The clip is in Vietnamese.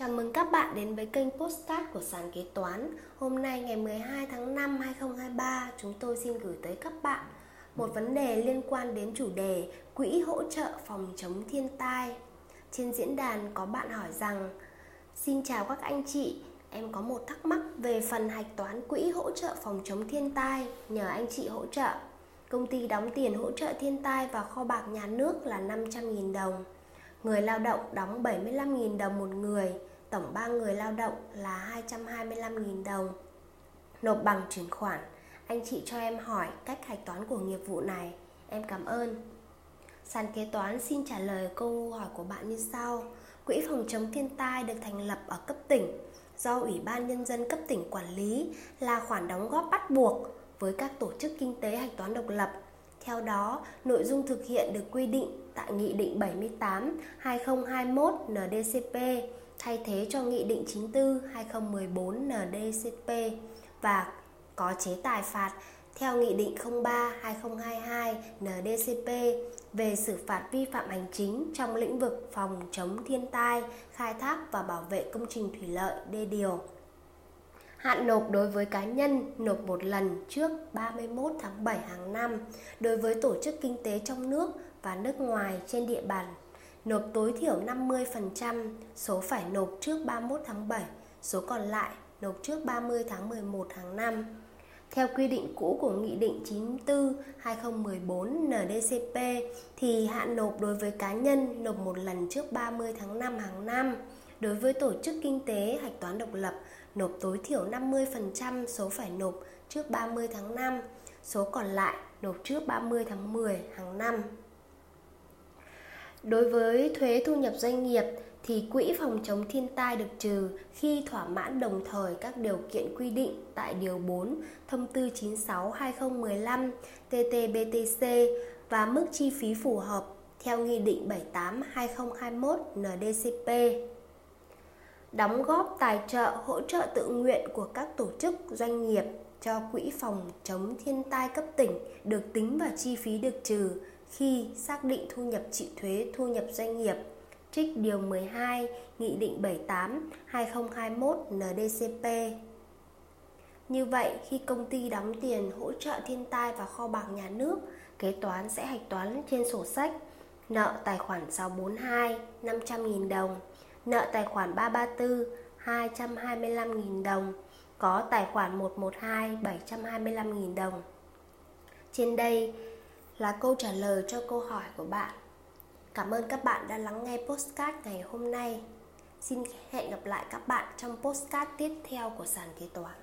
Chào mừng các bạn đến với kênh Postcard của Sàn Kế Toán. Hôm nay ngày 12 tháng 5 2023, chúng tôi xin gửi tới các bạn một vấn đề liên quan đến chủ đề Quỹ hỗ trợ phòng chống thiên tai. Trên diễn đàn có bạn hỏi rằng Xin chào các anh chị, em có một thắc mắc về phần hạch toán quỹ hỗ trợ phòng chống thiên tai, nhờ anh chị hỗ trợ. Công ty đóng tiền hỗ trợ thiên tai vào kho bạc nhà nước là 500.000 đồng. Người lao động đóng 75.000 đồng một người, tổng 3 người lao động là 225.000 đồng. Nộp bằng chuyển khoản. Anh chị cho em hỏi cách hạch toán của nghiệp vụ này. Em cảm ơn. Sàn kế toán xin trả lời câu hỏi của bạn như sau. Quỹ phòng chống thiên tai được thành lập ở cấp tỉnh do Ủy ban Nhân dân cấp tỉnh quản lý là khoản đóng góp bắt buộc với các tổ chức kinh tế hạch toán độc lập. Theo đó, nội dung thực hiện được quy định tại Nghị định 78 2021 NDCP thay thế cho Nghị định 94 2014 NDCP và có chế tài phạt theo Nghị định 03 2022 NDCP về xử phạt vi phạm hành chính trong lĩnh vực phòng chống thiên tai, khai thác và bảo vệ công trình thủy lợi, đê điều. Hạn nộp đối với cá nhân nộp một lần trước 31 tháng 7 hàng năm, đối với tổ chức kinh tế trong nước và nước ngoài trên địa bàn nộp tối thiểu 50% số phải nộp trước 31 tháng 7, số còn lại nộp trước 30 tháng 11 hàng năm. Theo quy định cũ của Nghị định 94-2014 NDCP thì hạn nộp đối với cá nhân nộp một lần trước 30 tháng 5 hàng năm. Đối với tổ chức kinh tế hạch toán độc lập, nộp tối thiểu 50% số phải nộp trước 30 tháng 5, số còn lại nộp trước 30 tháng 10 hàng năm. Đối với thuế thu nhập doanh nghiệp thì quỹ phòng chống thiên tai được trừ khi thỏa mãn đồng thời các điều kiện quy định tại điều 4 thông tư 96/2015 TT-BTC và mức chi phí phù hợp theo nghị định 78/2021 NDCP. Đóng góp tài trợ hỗ trợ tự nguyện của các tổ chức doanh nghiệp cho quỹ phòng chống thiên tai cấp tỉnh được tính vào chi phí được trừ khi xác định thu nhập chịu thuế thu nhập doanh nghiệp trích điều 12 Nghị định 78 2021 NDCP. Như vậy, khi công ty đóng tiền hỗ trợ thiên tai vào kho bạc nhà nước, kế toán sẽ hạch toán trên sổ sách nợ tài khoản 642 500.000 đồng, nợ tài khoản 334 225.000 đồng, có tài khoản 112 725.000 đồng. Trên đây là câu trả lời cho câu hỏi của bạn. Cảm ơn các bạn đã lắng nghe postcard ngày hôm nay. Xin hẹn gặp lại các bạn trong postcard tiếp theo của sàn kế toán.